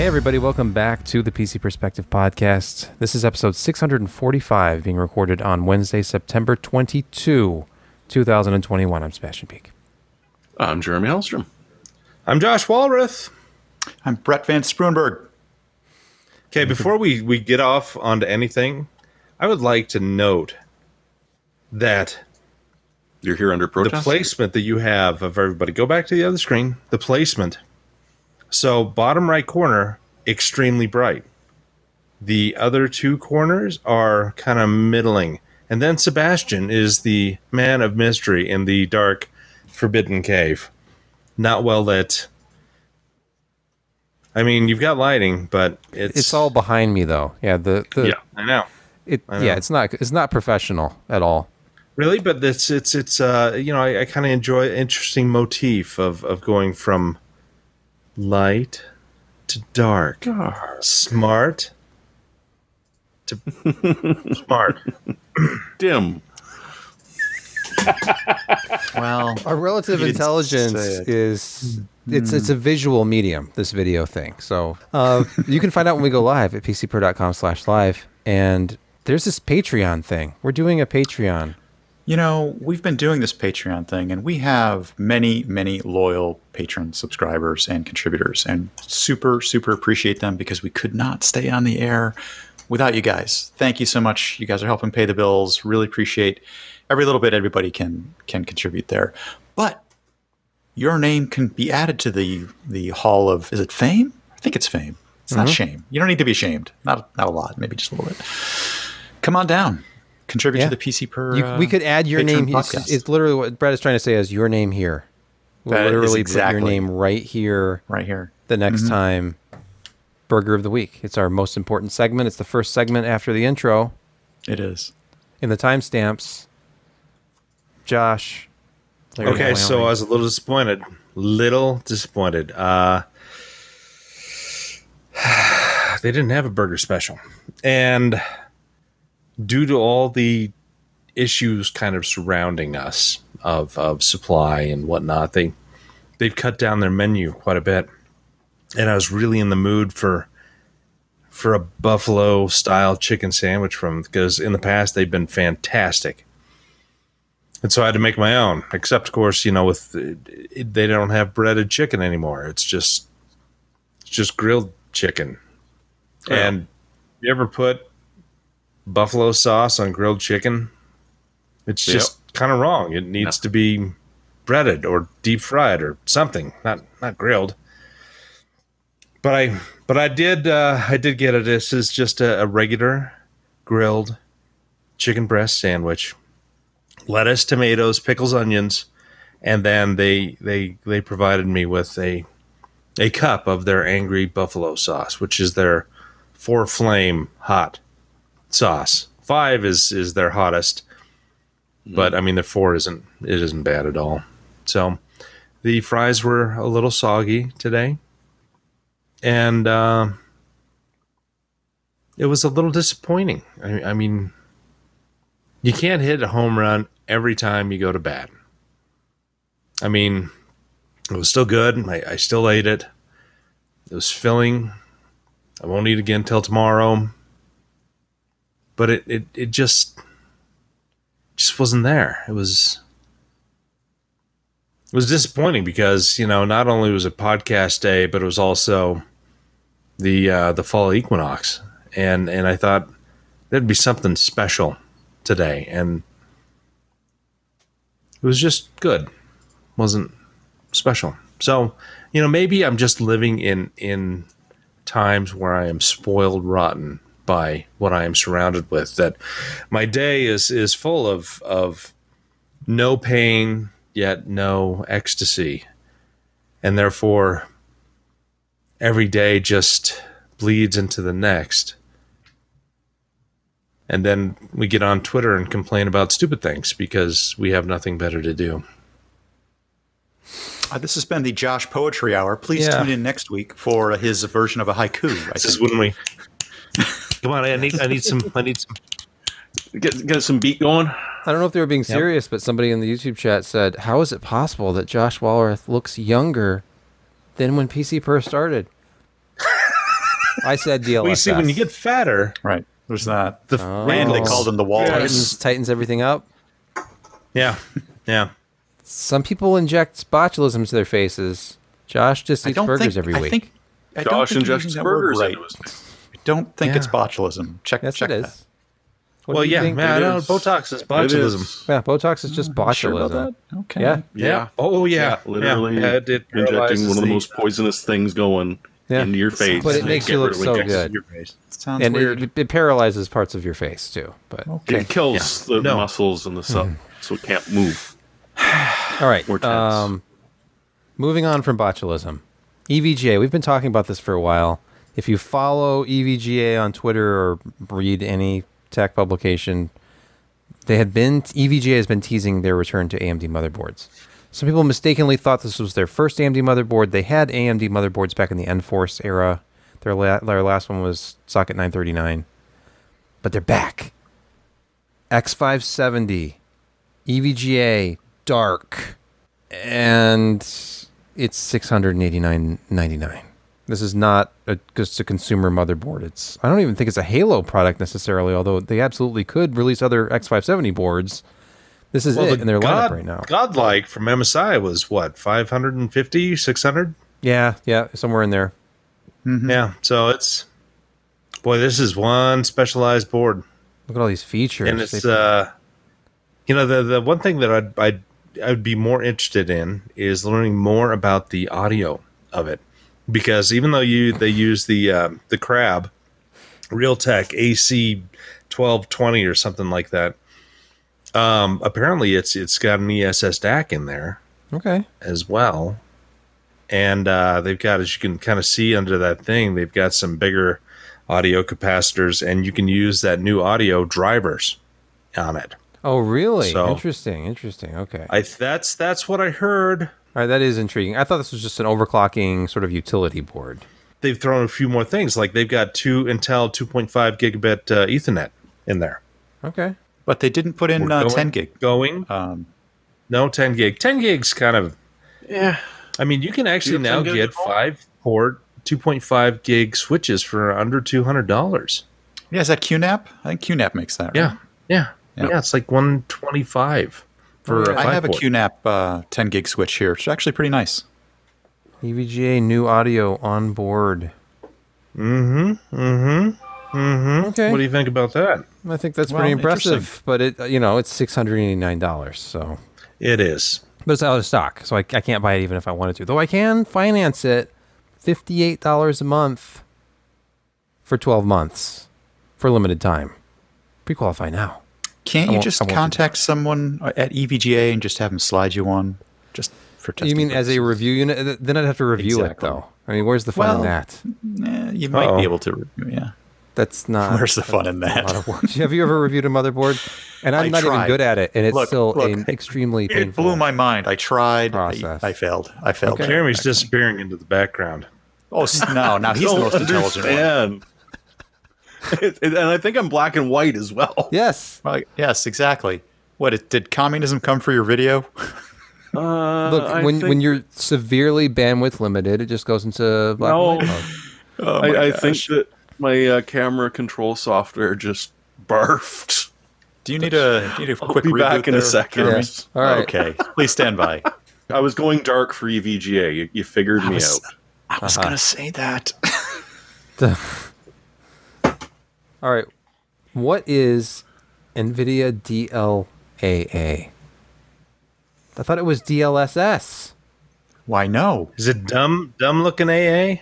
Hey, everybody, welcome back to the PC Perspective Podcast. This is episode 645, being recorded on Wednesday, September 22, 2021. I'm Sebastian Peak. I'm Jeremy Hellstrom. I'm Josh Walrath. I'm Brett Van Spoonberg. Okay, before we, we get off onto anything, I would like to note that You're here under protest. the placement that you have of everybody, go back to the other screen, the placement. So, bottom right corner, extremely bright. The other two corners are kind of middling. And then Sebastian is the man of mystery in the dark, forbidden cave. Not well lit. I mean, you've got lighting, but it's, It's all behind me, though. Yeah, the, the yeah, I know. it, I know. yeah, it's not it's not professional at all. Really, but it's it's it's uh you know I, I kind of enjoy interesting motif of of going from light to dark, smart to smart. Dim. Well, Our relative You didn't say intelligence it. is it's it's a visual medium. This video thing. So uh, you can find out when we go live at pcper.com/live. And there's this Patreon thing. We're doing a Patreon. You know, we've been doing this Patreon thing, and we have many, many loyal patron subscribers and contributors, and super, super appreciate them because we could not stay on the air without you guys. Thank you so much. You guys are helping pay the bills. Really appreciate every little bit everybody can can contribute there. But your name can be added to the the hall of is it fame? I think it's fame. It's not mm-hmm. shame. You don't need to be ashamed. Not not a lot, maybe just a little bit. Come on down. Contribute Yeah. to the PC per. You, we could add your Patreon name. It's, it's literally what Brad is trying to say is your name here. We'll That is literally put exactly- your name right here right here. the next Mm-hmm. time. Burger of the week. It's our most important segment. It's the first segment after the intro. It is. In the timestamps, Josh. there Okay, so I was a little disappointed. Little disappointed. Uh, they didn't have a burger special, and due to all the issues kind of surrounding us of of supply and whatnot, they they've cut down their menu quite a bit. And I was really in the mood for for a buffalo style chicken sandwich from because in the past they've been fantastic. And so I had to make my own. Except, of course, you know, with they don't have breaded chicken anymore. It's just it's just grilled chicken. And you ever put buffalo sauce on grilled chicken? It's Yep. just kind of wrong. It needs to be breaded or deep fried or something, not not grilled. But I but I did uh, I did get it. This is just a, a regular grilled chicken breast sandwich lettuce, tomatoes, pickles, onions, and then they they they provided me with a a cup of their angry buffalo sauce, which is their four flame hot sauce. Five is is their hottest, but I mean the four isn't it isn't bad at all. So the fries were a little soggy today, and uh, it was a little disappointing. I, I mean, you can't hit a home run every time you go to bat. I mean, it was still good. I, I still ate it. It was filling. I won't eat again till tomorrow. But it, it, it just just wasn't there. It was it was disappointing because, you know, not only was it podcast day, but it was also the uh, the fall equinox. And and I thought there'd be something special today and it was just good wasn't special so you know maybe i'm just living in in times where i am spoiled rotten by what i am surrounded with that my day is is full of of no pain yet no ecstasy and therefore every day just bleeds into the next and then we get on Twitter and complain about stupid things because we have nothing better to do. Uh, this has been the Josh Poetry Hour. Please Yeah. tune in next week for his version of a haiku. I This is think. when we come on. I need I need some I need some. Get get some beat going. I don't know if they were being serious, but somebody in the YouTube chat said, "How is it possible that Josh Walrath looks younger than when PC Per started?" I said DLSS. Well, you see, when you get fatter, Right. There's that. the oh. And they Oh. call them the walrus. tightens, tightens everything up. yeah, yeah. Some people inject botulism to their faces. Josh just eats burgers think, every I week. think I don't Josh think you're injects using that word burgers right. into his face. I don't think it's botulism. Check. yes, check it that. is. What well, yeah, think? man. I It know is. Botox is botulism. is. Yeah, Botox is just botulism. Sure about that? Okay. Yeah. Yeah. Oh yeah, Yeah, literally Yeah, it, it injecting one of the most poisonous things going Yeah. into your face. But it makes get you look so it. good. Your face. Sounds and weird. it, it paralyzes parts of your face too. But It kills the No. muscles and the stuff, Mm-hmm. so it can't move. all right, More tense. um, moving on from botulism, EVGA. We've been talking about this for a while if you follow EVGA on Twitter or read any tech publication, they had been EVGA has been teasing their return to AMD motherboards. Some people mistakenly thought this was their first AMD motherboard. They had AMD motherboards back in the nForce era. Their, la- their last one was Socket 939. But they're back. X570, EVGA, dark, and it's 689.99. This is not a, just a consumer motherboard. It's I don't even think it's a Halo product necessarily, although they absolutely could release other X570 boards. This is it in their lineup right now. Godlike from MSI was what 550, 600? Yeah, yeah, somewhere in there. Yeah, so it's boy, this is one specialized board, Look at all these features. and it's They- uh, you know, the the one thing that I'd I'd I'd be more interested in is learning more about the audio of it, because even though you they use the um, the Crab Realtek AC twelve twenty or something like that, um, apparently it's it's got an ESS DAC in there. okay. as well. And uh, they've got, as you can kind of see under that thing, they've got some bigger audio capacitors, and you can use that new audio drivers on it. Oh, really? So- interesting. Interesting. Okay. I that's that's what I heard. All right, that is intriguing. I thought this was just an overclocking sort of utility board. They've thrown a few more things, like they've got two Intel 2.5 gigabit uh, Ethernet in there. Okay. but they didn't put in We're uh, going- 10 gig. going. Um, No, 10 gig. 10 gigs kind of. Yeah. I mean, you can actually You now get five port 2.5 gig switches for under two hundred dollars. yeah, is that QNAP? I think QNAP makes that. Right? Yeah, yeah, Yeah. yeah. It's like one twenty five for Oh, a yeah. five I have a. QNAP uh, 10 gig switch here. It's actually pretty nice. EVGA new audio on board. Mm-hmm. Mm-hmm. Mm-hmm. Okay. What do you think about that? I think that's Well, pretty impressive, but it you know it's six hundred eighty nine dollars. So, It is. but it's out of stock, so I, I can't buy it even if I wanted to. Though I can finance it, fifty eight dollars a month for twelve months for a limited time. Pre-qualify now. Can't you just I won't do contact someone at E EVGA and just have them slide you one? Just for testing you mean as a review unit? Then I'd have to review Exactly. it though. I mean, where's the fun in that? Eh, you might Uh-oh. be able to. review, Yeah. That's not. Where's the fun in a lot that? of work. Have you ever reviewed a motherboard? And I'm I not even good at it, and it's Look, still look, an it- extremely It painful. blew my mind. I tried. Process. I, I failed. I failed. Okay. Jeremy's disappearing into the background. Oh s- no! Now he's the Don't most intelligent one. Understand. It- it- and I think I'm black and white as well. Yes. Well, yes, exactly. What it, did communism come for your video? Uh, Look, I when think- when you're severely bandwidth limited, it just goes into black No. and white mode. Oh I, I think that my uh, camera control software just barfed. Do you need a do you need a I'll quick be back in a second. Jeremy? Yes. All right. Okay. Please stand by. I was going dark for E EVGA. You, you figured me was- out. I was Uh-huh. gonna say that. All right. What is NVIDIA DLAA? I thought it was DLSS. Why no? Is it dumb, dumb looking AA?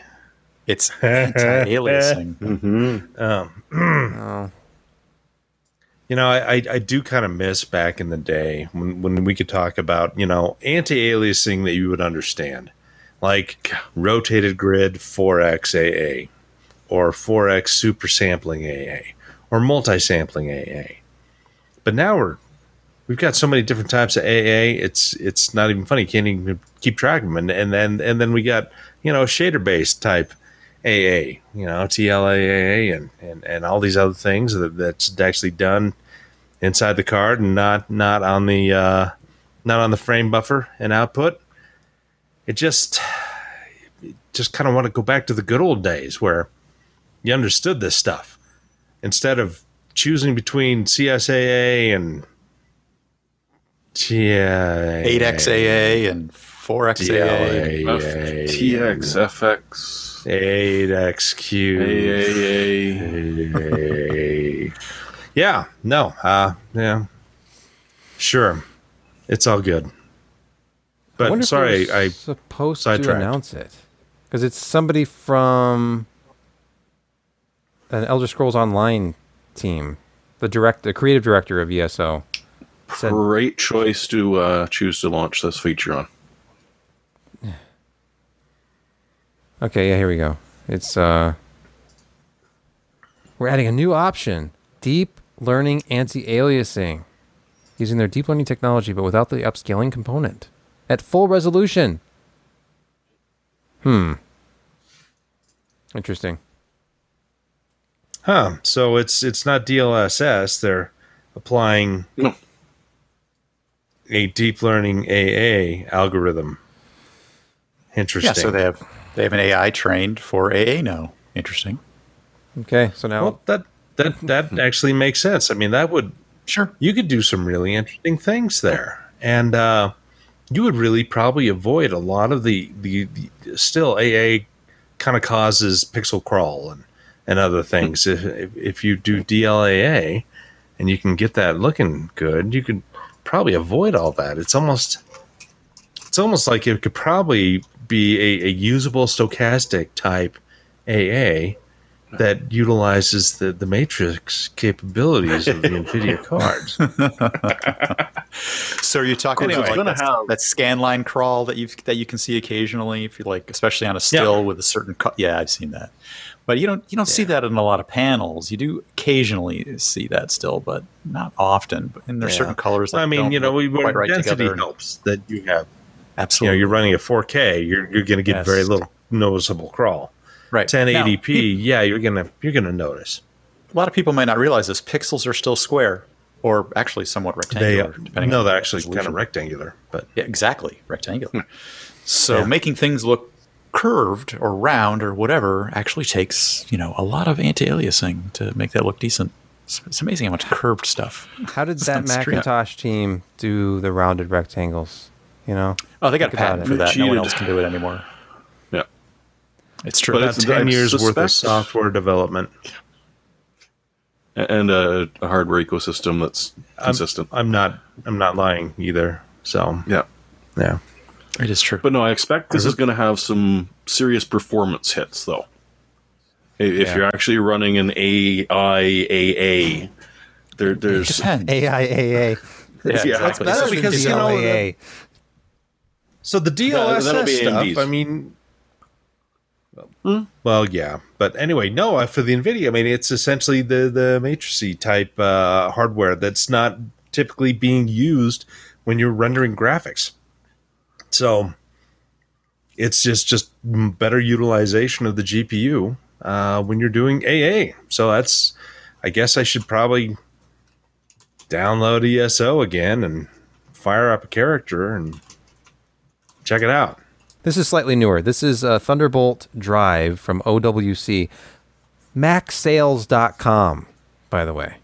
It's anti-aliasing. Um, Oh, you know, I, I, I do kind of miss back in the day when, when we could talk about, you know, anti-aliasing that you would understand, like rotated grid 4x AA or 4x super sampling AA or multi-sampling AA. But now we're we've got so many different types of AA. It's it's not even funny. You can't even keep track of them. And and then and then we got you know shader based type AA, you know TLAA and and and all these other things that, that's actually done inside the card and not not on the uh, not on the frame buffer and output. It just just kind of want to go back to the good old days where you understood this stuff instead of choosing between CSAA and yeah, 8XAA and 4XAA. TXFX. 8XQ. Yeah, no, uh, yeah, sure, it's all good. I But wonder if sorry, they were I supposed to announce it because it's somebody from an Elder Scrolls Online team, the direct, the creative director of ESO. Said, Great choice to uh, choose to launch this feature on. okay, yeah, here we go. It's uh, we're adding a new option: deep learning anti-aliasing, using their deep learning technology, but without the upscaling component, at full resolution. Hmm. Interesting. Huh. So it's it's not DLSS. They're applying No. a deep learning AA algorithm. Interesting. Yeah, so they have they have an AI trained for AA now. Interesting. Okay, so now well, that that that actually makes sense. I mean, that would Sure. you could do some really interesting things there, and uh, you would really probably avoid a lot of the the, the still AA kind of causes pixel crawl and and other things. if, if if you do DLAA and you can get that looking good, you could probably avoid all that. It's almost it's almost like it could probably be a, a usable stochastic type AA that utilizes the, the matrix capabilities of the NVIDIA cards. So you're talking Anyway, about like that, have- that scan line crawl that you that you can see occasionally if you like, especially on a still with a certain. Co- yeah, I've seen that, but you don't you don't see that in a lot of panels. You do occasionally see that still, but not often. But and there's Yeah. certain colors. That I mean, you know, we quite right density together. helps that you have. Absolutely. You know, you're running a 4K. You're you're going to get Yes. very little noticeable crawl. right. 1080p, Now, yeah, you're gonna you're gonna notice. a lot of people might not realize this. Pixels are still square, or actually somewhat rectangular. They depending no, they're the actually kind of rectangular, but Yeah, exactly. Rectangular. So Yeah. making things look curved or round or whatever actually takes, you know, a lot of anti-aliasing to make that look decent. It's, it's amazing how much curved stuff. How did that on the. Macintosh team do the rounded rectangles? You know, Oh, they got a Think about patent for that. No one else can do it anymore. Yeah. It's true. But that's it's- I ten years worth of software development. And a, a hardware ecosystem that's consistent. I'm not I'm not lying either. So yeah. yeah, it is true. But no, I expect this is going to have some serious performance hits, though. If Yeah. you're actually running an AIAA, there, there's depends. AIAA. Yeah, Yeah, exactly. better Better because, you know, DLAA. So the Yeah, that'll DLSS be stuff, AMD's. I mean, well, yeah, but anyway, no, uh, for the Nvidia, I mean, it's essentially the the matrixy type uh, hardware that's not typically being used when you're rendering graphics. So it's just just better utilization of the GPU uh, when you're doing AA. So that's, I guess, I should probably download ESO again and fire up a character and check it out. This is slightly newer. This is a Thunderbolt Drive from OWC. MacSales.com, by the way.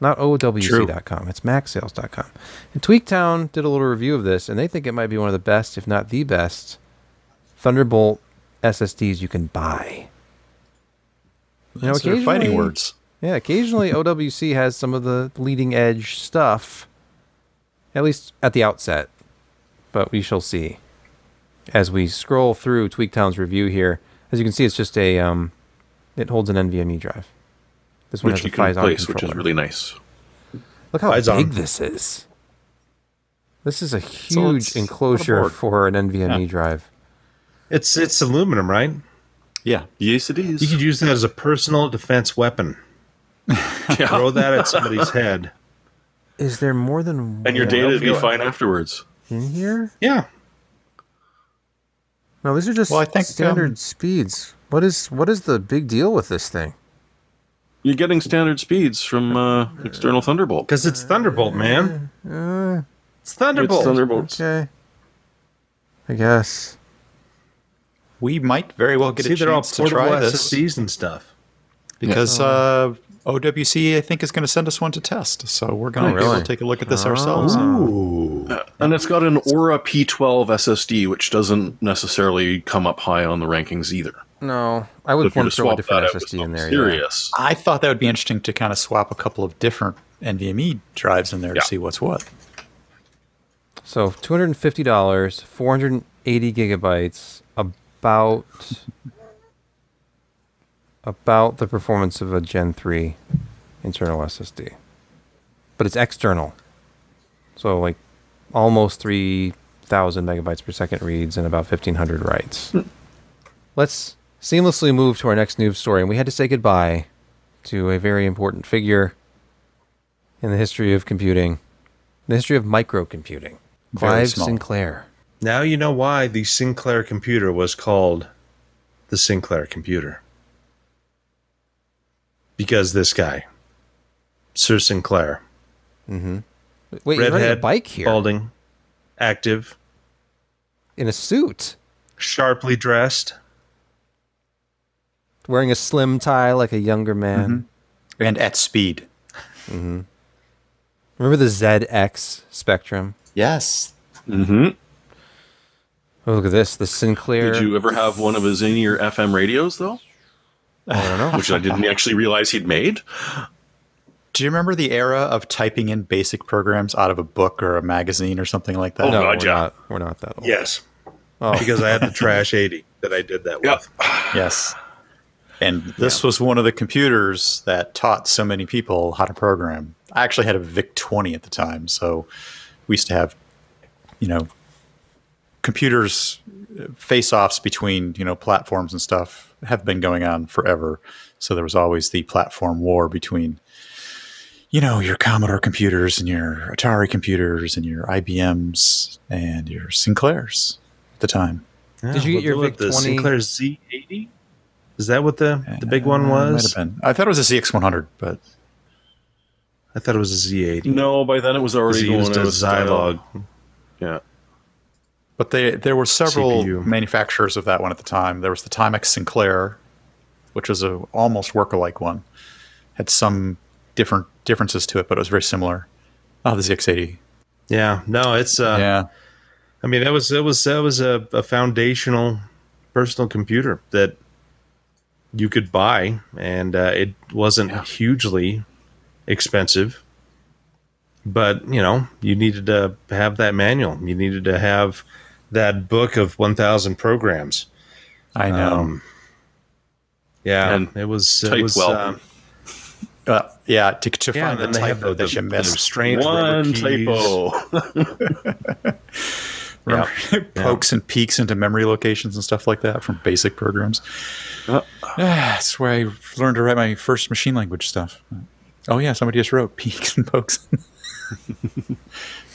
Not OWC.com. It's MacSales.com. And Tweaktown did a little review of this, and they think it might be one of the best, if not the best, Thunderbolt SSDs you can buy. Those fighting words. Yeah, occasionally OWC has some of the leading edge stuff, at least at the outset. But we shall see. As we scroll through Tweaktown's review here, as you can see, it's just a um, it holds an NVMe drive. This one which has you a can Phison replace, which is really nice. Look how Phison. big this is. This is a huge it's- enclosure a for an NVMe Yeah. drive. It's it's aluminum, right? Yeah. Yes, it is. You could use that as a personal defense weapon. Throw that at somebody's head. Is there more than and your data would be fine afterwards. in here? Yeah. No, these are just Well, I think, standard um, speeds. What is what is the big deal with this thing? You're getting standard speeds from uh, external Thunderbolt. Because it's Thunderbolt, man. Uh, It's Thunderbolt. It's Thunderbolts. okay. I guess. We might very well get See, a they're all chance to try this. SSDs and stuff. because uh, OWC I think is going to send us one to test. So we're going to Oh, be able really? to take a look at this ourselves. Ooh. And it's got an Aura P12 SSD, which doesn't necessarily come up high on the rankings either. No, I would if you want to to throw a different that out with SSD in something there. yeah. I thought that would be interesting to kind of swap a couple of different NVMe drives in there Yeah. to see what's what. So two hundred and fifty dollars, four hundred and eighty gigabytes, about about the performance of a Gen three internal SSD, but it's external. So like almost three thousand megabytes per second reads and about fifteen hundred writes. Hmm. Let's seamlessly move to our next news story, and we had to say goodbye to a very important figure in the history of computing, the history of microcomputing. Very Clive. Sinclair. Now you know why the Sinclair computer was called the Sinclair computer. Because this guy, Sir Sinclair, Mm-hmm. Wait, you're riding a redhead, bike here balding, active, in a suit, sharply dressed. Wearing a slim tie like a younger man. And at speed. Remember the ZX Spectrum? Yes. hmm Oh, look at this. The Sinclair. did you ever have one of his in-ear FM radios though? I don't know. Which I didn't actually realize he'd made. Do you remember the era of typing in basic programs out of a book or a magazine or something like that? Oh, no, God, we're yeah. not. We're not that old. Yes, Oh, because I had the Trash 80 that I did that Yep. with. Yes. And this was one of the computers that taught so many people how to program. I actually had a VIC 20 at the time. So we used to have, you know, computers face offs between, you know, platforms and stuff have been going on forever. So there was always the platform war between, you know, your Commodore computers and your Atari computers and your IBMs and your Sinclairs at the time. Did you get your What, VIC the 20? Sinclair Z80? Is that what the, the big one Uh, might was? have been. I thought it was a CX100, but I thought it was a Z80. No, by then it was already he going used a out. Zilog. Yeah. But they, there were several CPU. manufacturers of that one at the time. There was the Timex Sinclair, which was a almost work-alike one. Had some different differences to it, but it was very similar. Oh, the ZX80. Yeah, no, it's. Uh, yeah, I mean, that was it was that was a, a foundational personal computer that you could buy, and uh, it wasn't hugely expensive. But you know, you needed to have that manual. You needed to have that book of one thousand programs. I know. Um, yeah, And it was it type was. well. um, Uh, yeah, to, to yeah, find the then they have typo that you the, the missed. strange One typo. Remember, pokes and peeks into memory locations and stuff like that from basic programs. Uh, That's where I learned to write my first machine language stuff. Oh yeah, somebody just wrote peeks and pokes.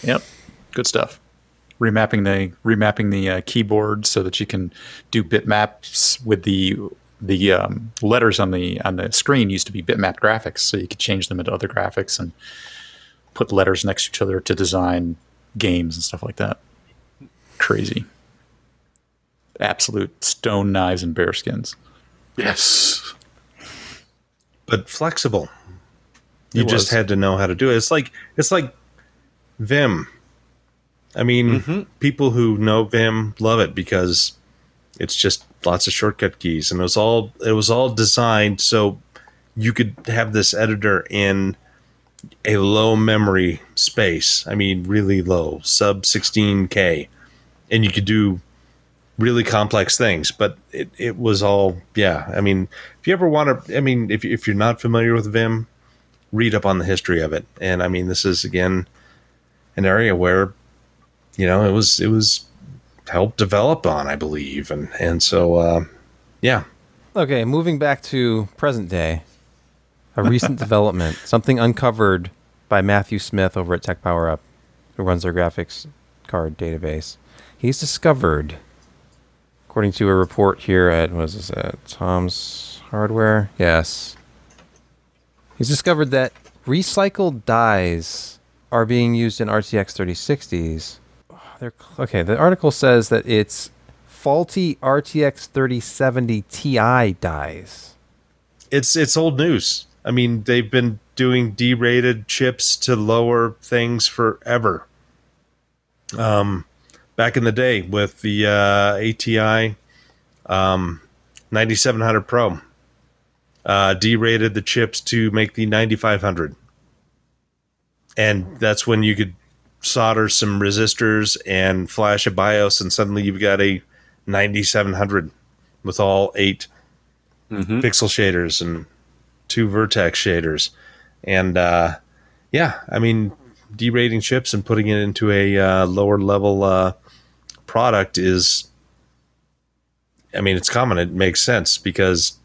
yep, good stuff. Remapping the remapping the uh, keyboard so that you can do bitmaps with the the um, letters on the on the screen used to be bitmap graphics, so you could change them into other graphics and put letters next to each other to design games and stuff like that. Crazy. Absolute stone knives and bearskins. yes. but flexible. You just had to know how to do it. It's like it's like Vim. I mean, mm-hmm. people who know Vim love it because it's just lots of shortcut keys, and it was all it was all designed so you could have this editor in a low memory space. I mean, really low, sub 16k, and you could do really complex things. But it, it was all yeah. I mean, if you ever want to, I mean, if if you're not familiar with Vim, read up on the history of it. And I mean, this is again an area where you know it was it was helped develop on, I believe, and and so uh, yeah. Okay, moving back to present day, a recent development, something uncovered by Matthew Smith over at Tech Power Up, who runs their graphics card database. He's discovered, according to a report here at what is this at Tom's Hardware? Yes. He's discovered that recycled dies are being used in RTX 3060s. They're, okay, the article says that it's faulty RTX 3070 Ti dies. it's it's old news. I mean, they've been doing D-rated chips to lower things forever. Um, back in the day with the uh, ATI um, 9700 Pro, uh, D-rated the chips to make the 9500, and that's when you could solder some resistors and flash a BIOS, and suddenly you've got a 9700 with all 8 pixel shaders and two vertex shaders. And uh, yeah, I mean, derating chips and putting it into a uh, lower level uh, product is, I mean, it's common. It makes sense because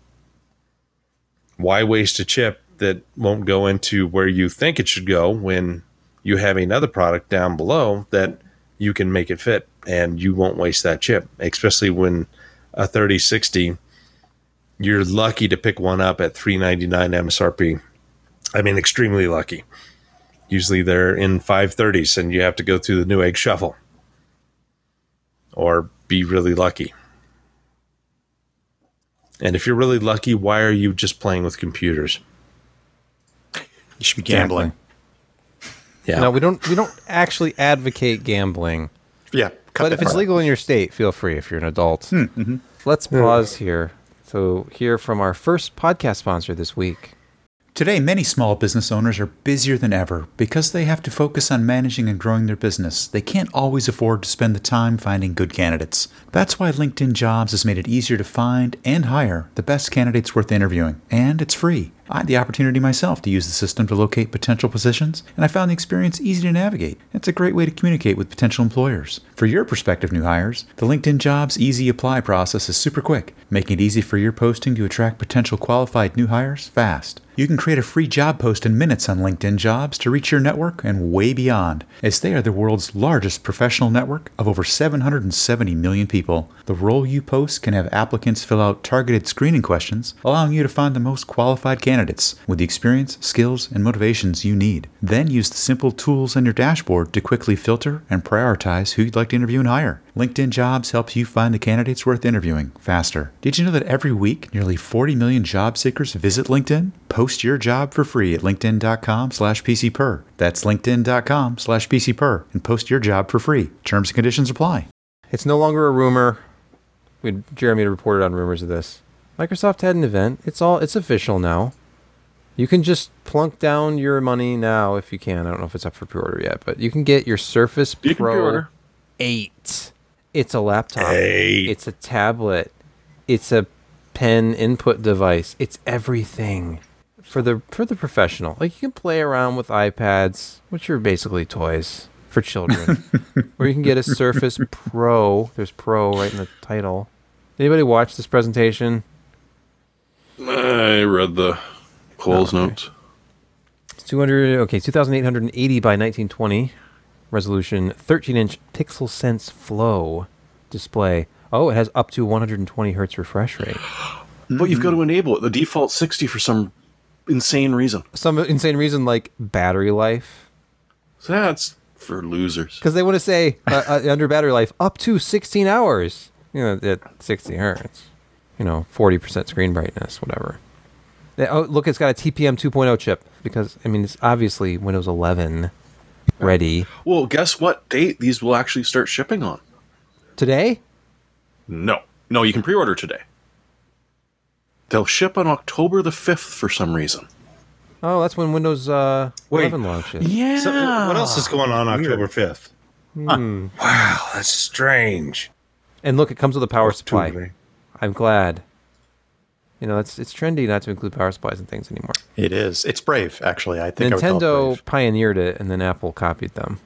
why waste a chip that won't go into where you think it should go when you have another product down below that you can make it fit and you won't waste that chip, especially when a 3060 you're lucky to pick one up at 399 MSRP. I mean extremely lucky. Usually they're in 530s and you have to go through the Newegg shuffle or be really lucky. And if you're really lucky, why are you just playing with computers? You should be gambling. Yeah. No, we don't. We don't actually advocate gambling. Yeah. cut But if it's part. legal in your state, feel free if you're an adult. Hmm, mm-hmm. Let's pause here. So, hear from our first podcast sponsor this week. Today, many small business owners are busier than ever because they have to focus on managing and growing their business. They can't always afford to spend the time finding good candidates. That's why LinkedIn Jobs has made it easier to find and hire the best candidates worth interviewing, and it's free. I had the opportunity myself to use the system to locate potential positions, and I found the experience easy to navigate. It's a great way to communicate with potential employers. For your prospective new hires, the LinkedIn Jobs Easy Apply process is super quick, making it easy for your posting to attract potential qualified new hires fast. You can create a free job post in minutes on LinkedIn Jobs to reach your network and way beyond, as they are the world's largest professional network of over 770 million people. The role you post can have applicants fill out targeted screening questions, allowing you to find the most qualified candidates with the experience, skills, and motivations you need. Then use the simple tools on your dashboard to quickly filter and prioritize who you'd like to interview and hire. LinkedIn Jobs helps you find the candidates worth interviewing faster. Did you know that every week nearly 40 million job seekers visit LinkedIn? Post your job for free at linkedin.com slash pcper. That's linkedin.com slash pcper and post your job for free. Terms and conditions apply. It's no longer a rumor. We had Jeremy reported on rumors of this. Microsoft had an event. It's all it's official now. You can just plunk down your money now if you can. I don't know if it's up for pre-order yet, but you can get your Surface You Pro pre-order. 8. It's a laptop. Eight. It's a tablet. It's a pen input device. It's everything for the for the professional. Like you can play around with iPads, which are basically toys for children. or you can get a Surface Pro. There's Pro right in the title. Anybody watch this presentation? I read the Cole's okay. notes. It's 200 okay, 2880 by 1920 resolution, 13-inch PixelSense Flow display. Oh, it has up to 120 hertz refresh rate. But you've got to enable it. The default 60 for some insane reason. Some insane reason like battery life. So that's for losers. because they want to say uh, uh, under battery life up to 16 hours you know at 60 hertz you know 40% screen brightness whatever oh look it's got a tpm 2.0 chip because i mean it's obviously windows 11 ready Well, guess what date these will actually start shipping on? today No. No, you can pre order today. They'll ship on October the 5th for some reason. oh that's when windows uh, Wait. 11 launches Yeah. So, what else is going on October 5th? Hmm. Wow, that's strange. and look it comes with a power supply i'm glad you know it's it's trendy not to include power supplies and things anymore It is. It's brave, actually. I think I would call it Nintendo brave. pioneered it, and then Apple copied them.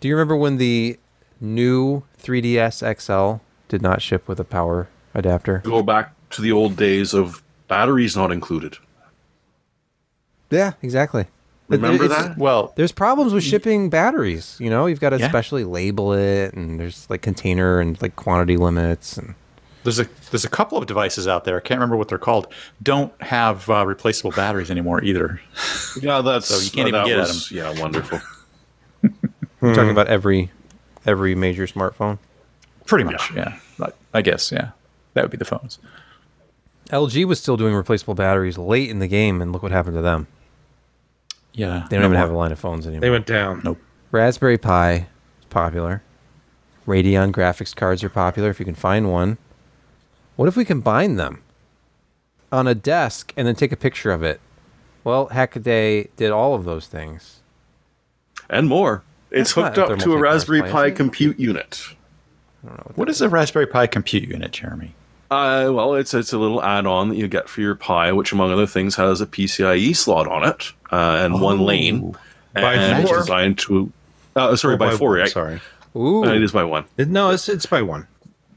Do you remember when the new 3DS XL did not ship with a power adapter? Go back to the old days of batteries not included. Yeah, exactly. Remember it's- that? Well, There's problems with shipping batteries. You know, you've got to Yeah. specially label it, and there's like container and like quantity limits. And there's a there's a couple of devices out there. I can't remember what they're called. Don't have uh, replaceable batteries anymore either. Yeah, that's So you can't even that get at was- Yeah, wonderful. we're talking about every every major smartphone. Pretty much, yeah. I- I guess, yeah. That would be the phones. LG was still doing replaceable batteries late in the game, and look what happened to them. Yeah. They don't no even more. have a line of phones anymore. They went down. Nope. Raspberry Pi is popular. Radeon graphics cards are popular if you can find one. What if we combine them on a desk and then take a picture of it? Well, Hackaday did all of those things. and more. It's That's hooked up to a takeoff Raspberry display, Pi is it? compute unit. What is a Raspberry Pi compute unit, Jeremy? Uh, well, it's it's a little add-on that you get for your Pi, which among other things has a PCIe slot on it uh, and one lane, By and four? designed to. Uh, sorry, Oh, by, four. one, right? Sorry. Ooh, Uh, it is by one. It- no, it's it's by one.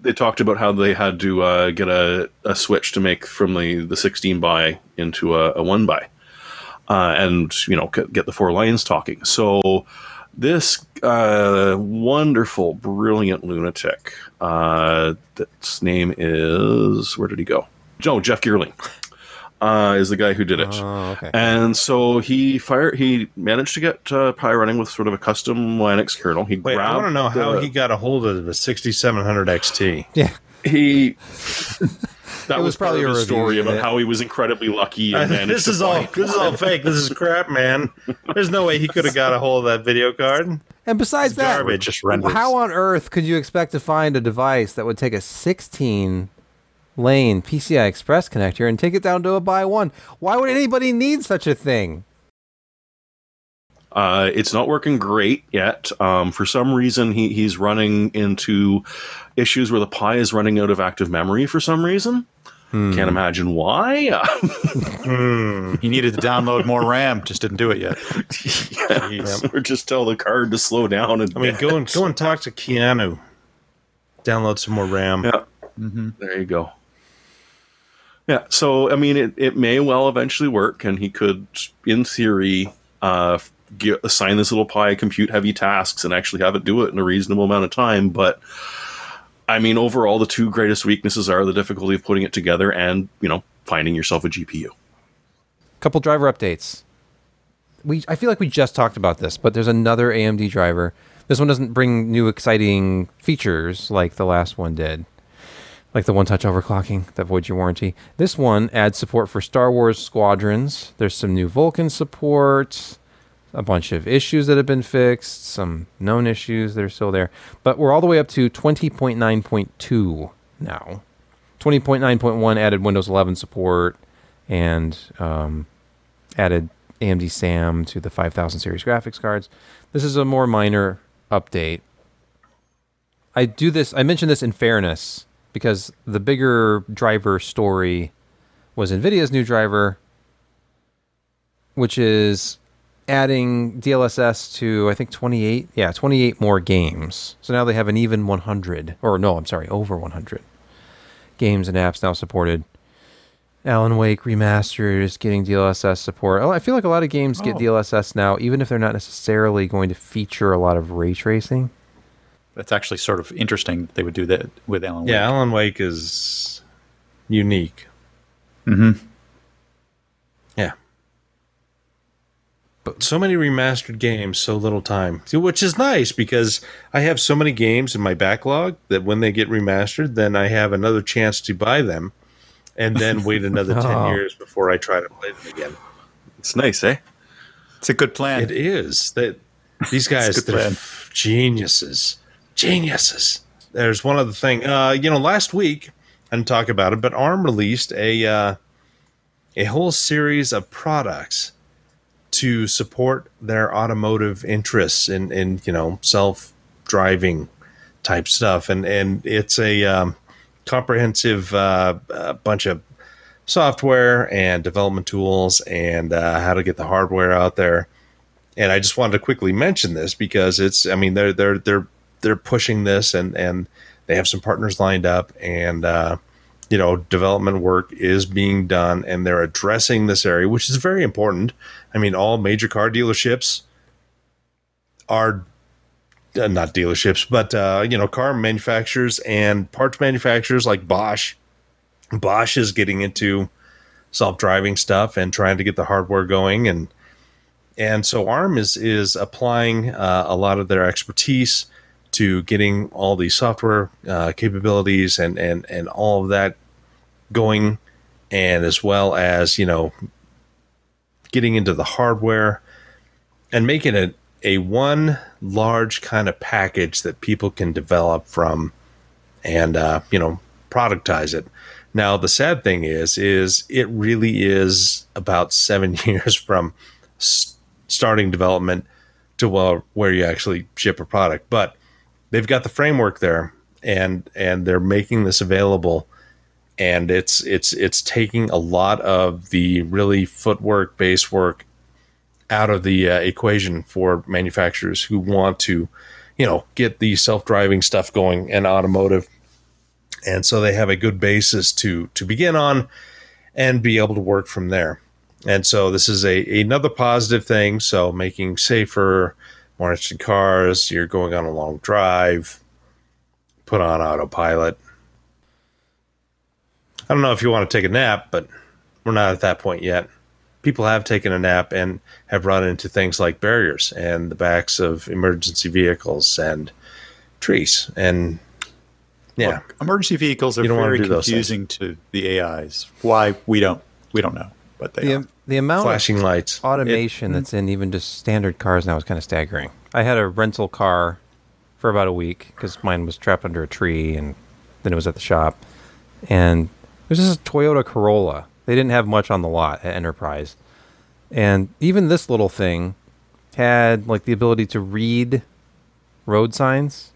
They talked about how they had to uh, get a, a switch to make from the, the 16 by into a, a one by, uh, and you know get the four lines talking. So this uh, wonderful, brilliant lunatic, uh, that's name is where did he go? Joe Jeff Geerling. Uh, is the guy who did it. Oh, okay. And so he fired. He managed to get uh, Pi running with sort of a custom Linux kernel. He Wait, I grabbed want to know how the- he got a hold of the 6700 XT. yeah. he. That was, was probably probably a a story about unit. how he was incredibly lucky and managed this is all this is all fake. This is crap, man. There's no way he could have got a hold of that video card. And besides that, garbage. Just renders. how on earth could you expect to find a device that would take a 16 lane PCI Express connector and take it down to a by one? Why would anybody need such a thing? Uh, it's not working great yet. Um, for some reason, he, he's running into issues where the Pi is running out of active memory for some reason. Hmm. Can't imagine why. Hmm. He needed to download more RAM, just didn't do it yet. yeah, or just tell the card to slow down. And I mean, go and go and talk to Keanu. Download some more RAM. Yeah. There you go. Yeah. So, I mean, it, it may well eventually work, and he could, in theory, uh, get, assign this little Pi compute heavy tasks and actually have it do it in a reasonable amount of time. But, I mean, overall, the two greatest weaknesses are the difficulty of putting it together and, you know, finding yourself a GPU. couple driver updates. We I feel like we just talked about this, but there's another AMD driver. This one doesn't bring new exciting features like the last one did. Like the one-touch overclocking that voids your warranty. This one adds support for Star Wars Squadrons. There's some new Vulkan support, a bunch of issues that have been fixed, some known issues that are still there. But we're all the way up to 20.9.2 now. 20.9.1 added Windows 11 support and um, added AMD SAM to the 5000 series graphics cards. This is a more minor update. I do this, I mention this in fairness because the bigger driver story was NVIDIA's new driver, which is adding DLSS to, I think, 28, yeah, 28 more games. So now they have an even 100, or no, I'm sorry, over 100 games and apps now supported. Alan Wake Remastered is getting DLSS support. Oh, I feel like a lot of games get Oh. DLSS now, even if they're not necessarily going to feature a lot of ray tracing. That's actually sort of interesting. They would do that with Alan Wake. Yeah, Wake. Alan Wake is unique. Mhm. Yeah. But so many remastered games, so little time. Which is nice because I have so many games in my backlog that when they get remastered, then I have another chance to buy them and then wait another 10 Oh. years before I try to play them again. It's nice, eh? It's a good plan. It is that these guys they're plan. geniuses, geniuses. There's one other thing. Uh, you know, last week didn't talk about it, but ARM released a uh, a whole series of products to support their automotive interests in in you know self driving type stuff, and and it's a um, comprehensive uh, uh, bunch of software and development tools and uh, how to get the hardware out there. And I just wanted to quickly mention this because it's I mean they're they're they're they're pushing this and and they have some partners lined up and uh, you know development work is being done and they're addressing this area which is very important. I mean all major car dealerships are uh, not dealerships but uh, you know car manufacturers and parts manufacturers like Bosch Bosch is getting into self-driving stuff and trying to get the hardware going and and so ARM is is applying uh, a lot of their expertise to getting all the software uh, capabilities and and and all of that going and as well as you know getting into the hardware and making it a one large kind of package that people can develop from and uh, you know productize it. Now the sad thing is is it really is about seven years from starting development to well, where you actually ship a product. But they've got the framework there and and they're making this available. And it's it's it's taking a lot of the really footwork base work out of the uh, equation for manufacturers who want to you know get the self-driving stuff going and automotive. And so they have a good basis to to begin on and be able to work from there. And so this is a another positive thing. So making safer more interesting cars you're going on a long drive put on autopilot. I don't know if you want to take a nap but we're not at that point yet. People have taken a nap and have run into things like barriers and the backs of emergency vehicles and trees and yeah. Look, emergency vehicles are You don't wanna very confusing to the AIs. Why we don't we don't know, but they The, are. The amount flashing lights of automation mm. that's in even just standard cars now is kind of staggering. I had a rental car for about a week because mine was trapped under a tree and then it was at the shop. And there's this Toyota Corolla. They didn't have much on the lot at Enterprise. And even this little thing had like the ability to read road signs.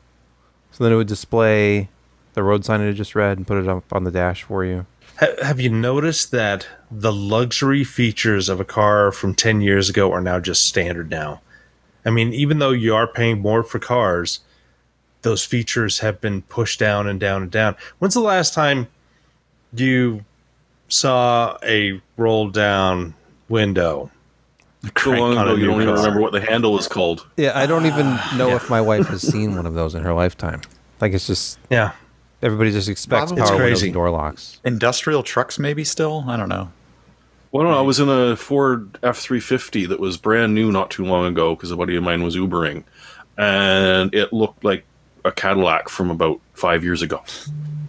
So then it would display the road sign it had just read and put it up on the dash for you. Ha- have you noticed that the luxury features of a car from 10 years ago are now just standard now? I mean, even though you are paying more for cars, those features have been pushed down and down and down. When's the last time you saw a roll down window? So long on ago, you don't even car. remember what the handle was called. Yeah, I don't even know if my wife has seen one of those in her lifetime. Like it's just Yeah. Everybody just expects It's power windows crazy. and door locks. Industrial trucks maybe still? I don't know. Well, no, I was in a Ford F three fifty that was brand new not too long ago because a buddy of mine was Ubering, and it looked like a Cadillac from about five years ago.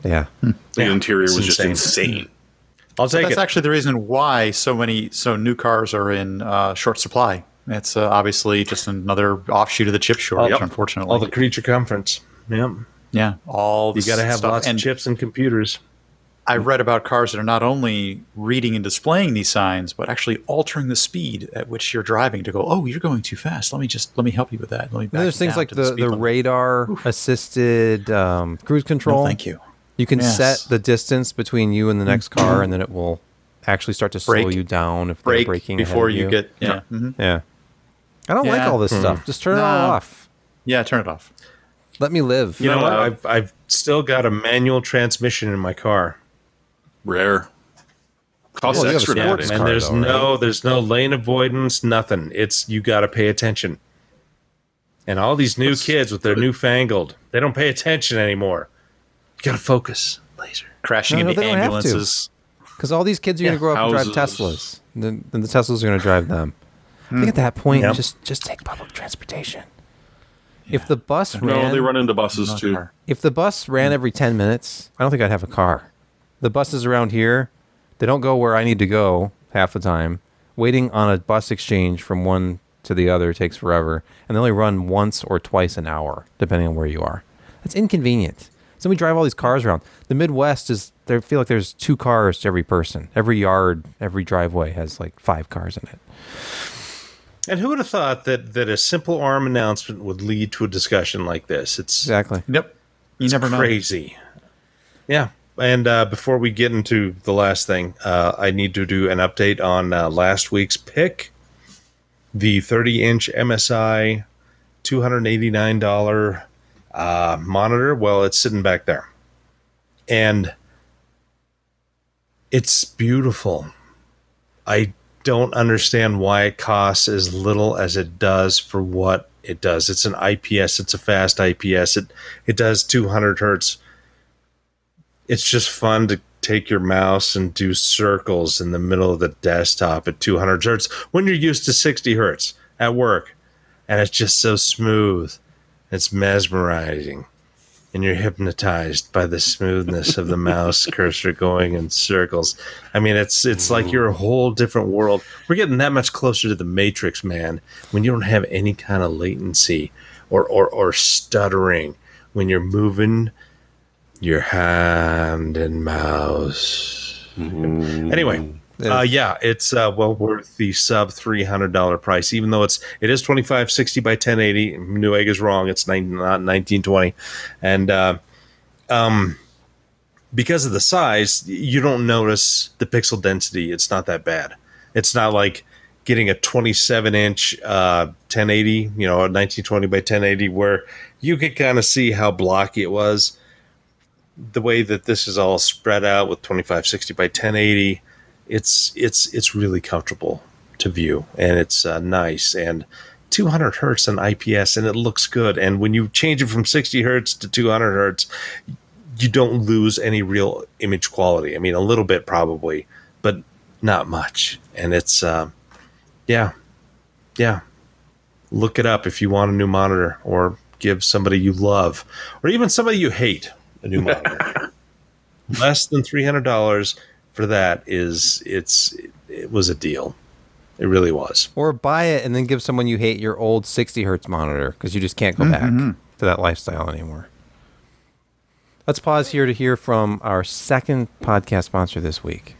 Yeah. The Yeah, interior it's was just insane. insane. I'll take That's it. actually the reason why so many so new cars are in uh, short supply. It's uh, obviously just another offshoot of the chip shortage, Yep. unfortunately. All the creature comforts. Yep. Yeah, all You got to have stuff. lots and of chips and computers. I've read about cars that are not only reading and displaying these signs, but actually altering the speed at which you're driving to go. Oh, you're going too fast. Let me just let me help you with that. Let me. Back there's things like to the, the limit." radar assisted um, cruise control. No, thank you. You can Yes. set the distance between you and the next car, and then it will actually start to slow you down if they're braking before ahead of you get yeah mhm. Yeah. I don't like all this stuff. Just turn it all off. yeah. Turn it off. Let me live. You know No, what? I've I've still got a manual transmission in my car. Rare. Costs Well, you have a extra sports nowadays. car. and there's though, right? no there's no lane avoidance, nothing. It's you got to pay attention. And all these new kids with their newfangled, they don't pay attention anymore. You got to focus, laser. Crashing No, no, into they don't have to. ambulances. Because all these kids are going to grow up and drive Houses. Teslas. Then, then the Teslas are going to drive them. I think at that point, Yep. just just take public transportation. If the bus No, ran, they run into buses too. car. if the bus ran every 10 minutes, I don't think I'd have a car. The buses around here, they don't go where I need to go half the time. Waiting on a bus exchange from one to the other takes forever, and they only run once or twice an hour, depending on where you are. That's inconvenient. So we drive all these cars around. The Midwest is, they feel like there's two cars to every person. Every yard, every driveway has like five cars in it. And who would have thought that that a simple arm announcement would lead to a discussion like this? It's Exactly. Yep. You never know. crazy. Yeah. And uh, before we get into the last thing, uh, I need to do an update on uh, last week's pick the 30 inch MSI $289 uh, monitor. Well, it's sitting back there. And it's beautiful. I don't understand why it costs as little as it does for what it does. It's an IPS. It's a fast IPS. It it does 200 hertz. It's just fun to take your mouse and do circles in the middle of the desktop at 200 hertz when you're used to 60 hertz at work, and it's just so smooth. It's mesmerizing. And you're hypnotized by the smoothness of the mouse cursor going in circles. I mean, it's it's like mm-hmm. you're a whole different world. We're getting that much closer to the Matrix, man. When you don't have any kind of latency or or, or stuttering when you're moving your hand and mouse. Mm-hmm. Anyway, uh, yeah, it's uh, well worth the sub three hundred dollar price, even though it's it is twenty five sixty by ten eighty. Newegg is wrong; it's 9, not nineteen twenty, and uh, um, because of the size, you don't notice the pixel density. It's not that bad. It's not like getting a twenty seven inch uh, ten eighty, you know, nineteen twenty by ten eighty, where you could kind of see how blocky it was. The way that this is all spread out with twenty five sixty by ten eighty it's it's it's really comfortable to view and it's uh, nice and 200 hertz on IPS and it looks good. And when you change it from 60 hertz to 200 hertz, you don't lose any real image quality. I mean, a little bit probably, but not much. And it's uh, yeah, yeah. Look it up if you want a new monitor or give somebody you love or even somebody you hate a new monitor. Less than three hundred dollars for that is it's it was a deal. It really was. Or buy it and then give someone you hate your old 60 hertz monitor because you just can't go back mm-hmm. to that lifestyle anymore. Let's pause here to hear from our second podcast sponsor this week.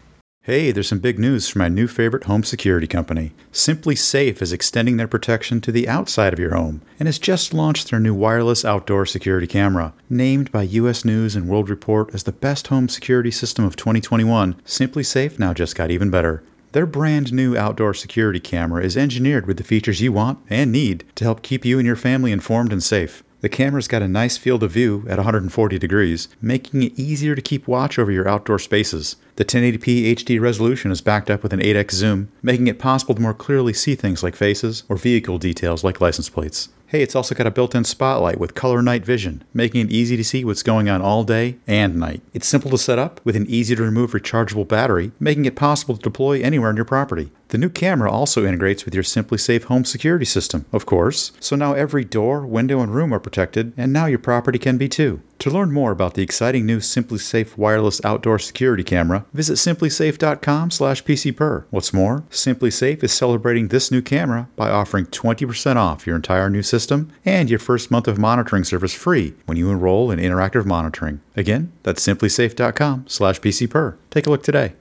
Hey, there's some big news from my new favorite home security company. SimpliSafe is extending their protection to the outside of your home and has just launched their new wireless outdoor security camera. Named by US News and World Report as the best home security system of 2021, SimpliSafe now just got even better. Their brand new outdoor security camera is engineered with the features you want and need to help keep you and your family informed and safe. The camera's got a nice field of view at 140 degrees, making it easier to keep watch over your outdoor spaces. The 1080p HD resolution is backed up with an 8x zoom, making it possible to more clearly see things like faces or vehicle details like license plates. Hey, it's also got a built in spotlight with color night vision, making it easy to see what's going on all day and night. It's simple to set up with an easy to remove rechargeable battery, making it possible to deploy anywhere on your property. The new camera also integrates with your SimpliSafe home security system, of course, so now every door, window, and room are protected, and now your property can be too. To learn more about the exciting new SimpliSafe wireless outdoor security camera, visit simplisafe.com/pcper. What's more, SimpliSafe is celebrating this new camera by offering 20% off your entire new system and your first month of monitoring service free when you enroll in interactive monitoring. Again, that's simplisafe.com/pcper. Take a look today.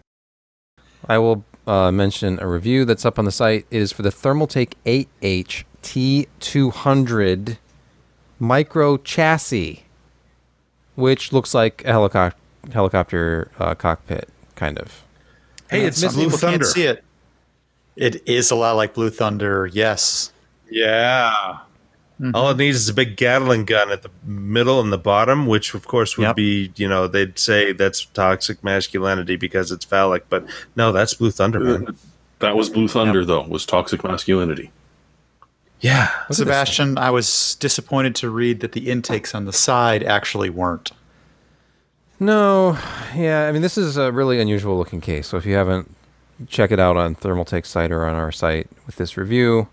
I will uh, mention a review that's up on the site. It is for the Thermaltake 8H T200 micro chassis, which looks like a helicopter helicopter uh, cockpit, kind of. Hey, it's Blue People Thunder. can't see it. It is a lot like Blue Thunder. Yes. Yeah. All it needs is a big Gatling gun at the middle and the bottom, which of course would Yep. be, you know, they'd say that's toxic masculinity because it's phallic, but no, that's Blue Thunder, man. That was Blue Thunder, though. Was toxic masculinity. Yeah. Sebastian, I was disappointed to read that the intakes on the side actually weren't. No, yeah, I mean this is a really unusual looking case. So if you haven't, check it out on Thermaltake's site or on our site with this review.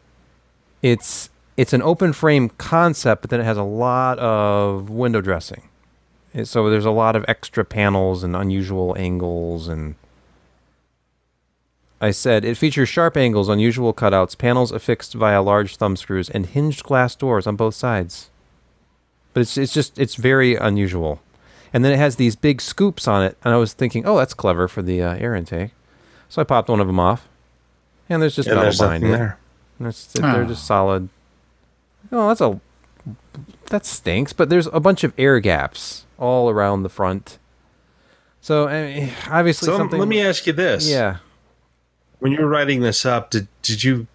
It's it's an open frame concept, but then it has a lot of window dressing. So there's a lot of extra panels and unusual angles and I said it features sharp angles, unusual cutouts, panels affixed via large thumb screws, and hinged glass doors on both sides. But it's it's just it's very unusual. And then it has these big scoops on it, and I was thinking, oh, that's clever for the uh, air intake. So I popped one of them off, and there's just And metal there's behind nothing it. there. And it's, they're Oh. just solid. Oh, that's a that stinks. But there's a bunch of air gaps all around the front. So I mean, obviously, So something. let me ask you this. Yeah. When you were writing this up, did did you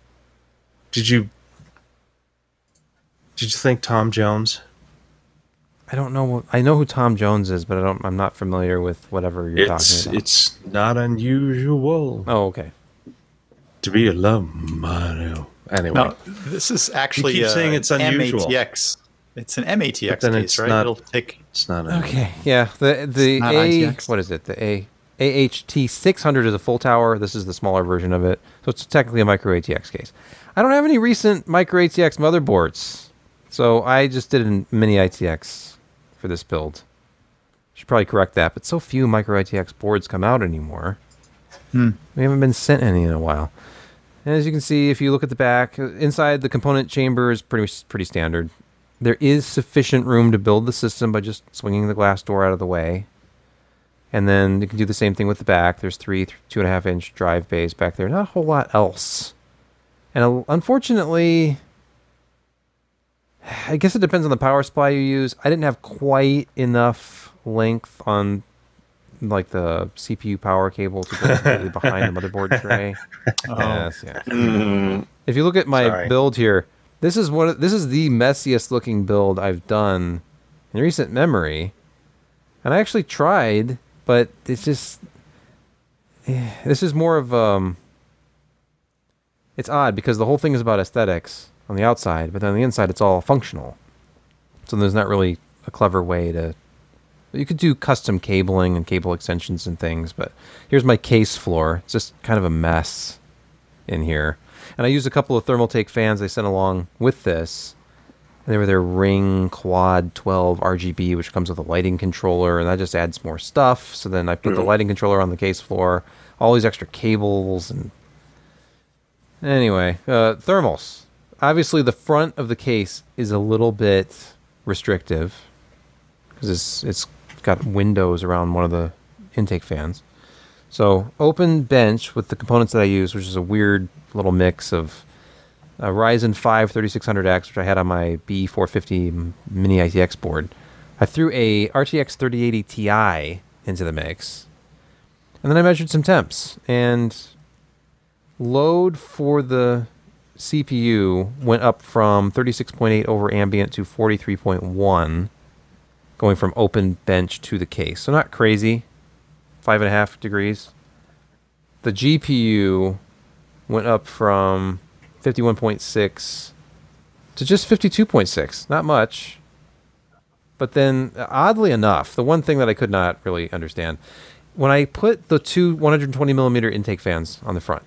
did you did you think Tom Jones? I don't know. I know who Tom Jones is, but I don't. I'm not familiar with whatever you're It's talking about. it's not unusual oh, okay. to be a love model. Anyway, No, this is actually you keep uh, saying it's unusual. MATX. It's an MATX But then case, it's right? not- It'll take. it's not unusual. Okay. Yeah. The the A ITX. what is it? The A AHT 600 is a full tower. This is the smaller version of it. So it's technically a micro ATX case. I don't have any recent micro ATX motherboards, so I just did a mini ITX for this build. Should probably correct that, but so few micro ITX boards come out anymore. Hmm. We haven't been sent any in a while. And as you can see, if you look at the back, inside the component chamber is pretty pretty standard. There is sufficient room to build the system by just swinging the glass door out of the way. And then you can do the same thing with the back. There's three, th- two and a half inch drive bays back there. Not a whole lot else. And uh, unfortunately, I guess it depends on the power supply you use. I didn't have quite enough length on like the CPU power cable to go completely behind the motherboard tray. Yes, yes. If you look at my Sorry. build here, this is one. This is the messiest looking build I've done in recent memory, and I actually tried, but it's just eh, this is more of um. It's odd because the whole thing is about aesthetics on the outside, but then on the inside it's all functional. So there's not really a clever way to. You could do custom cabling and cable extensions and things, but here's my case floor. It's just kind of a mess in here. And I used a couple of Thermaltake fans they sent along with this. And they were their Riing Quad 12 RGB, which comes with a lighting controller, and that just adds more stuff. So then I put the lighting controller on the case floor, all these extra cables, and anyway, uh, thermals. Obviously, the front of the case is a little bit restrictive because it's it's got windows around one of the intake fans. So open bench with the components that I use, which is a weird little mix of a Ryzen 5 3600X, which I had on my B450 mini ITX board. I threw a RTX 3080 Ti into the mix, and then I measured some temps. And load for the CPU went up from 36.8 over ambient to 43.1, going from open bench to the case. So not crazy, five and a half degrees. The GPU went up from 51.6 to just 52.6. Not much. But then, uh, oddly enough, the one thing that I could not really understand when I put the two 120 millimeter intake fans on the front,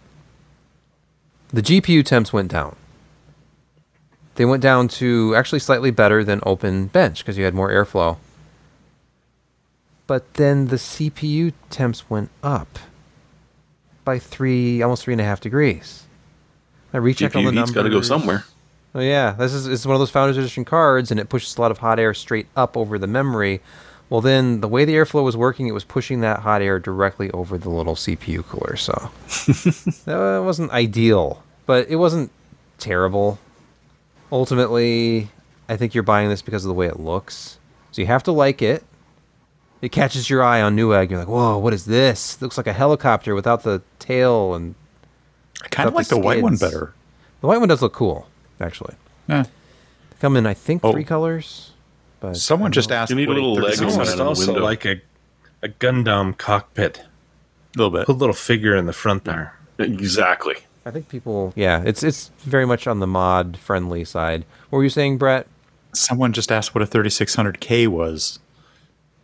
the GPU temps went down. They went down to actually slightly better than open bench because you had more airflow. But then the CPU temps went up by three, almost three and a half degrees. I rechecked all the numbers. got to go somewhere. Oh yeah, this is it's one of those Founders Edition cards, and it pushes a lot of hot air straight up over the memory. Well, then the way the airflow was working, it was pushing that hot air directly over the little CPU cooler. So that wasn't ideal, but it wasn't terrible. Ultimately, I think you're buying this because of the way it looks. So you have to like it. It catches your eye on Newegg. You're like, whoa, what is this? It looks like a helicopter without the tail, and I kind of like the the white one better. the white one does look cool, actually. Yeah. They come in, I think, Oh. three colors. But Someone just asked. You need a little leg 36 on It's it. almost on the also window. like a, a Gundam cockpit. A little bit. Put a little figure in the front there. Exactly. I think people, yeah, it's it's very much on the mod friendly side. What were you saying, Brett? Someone just asked what a 3600K was.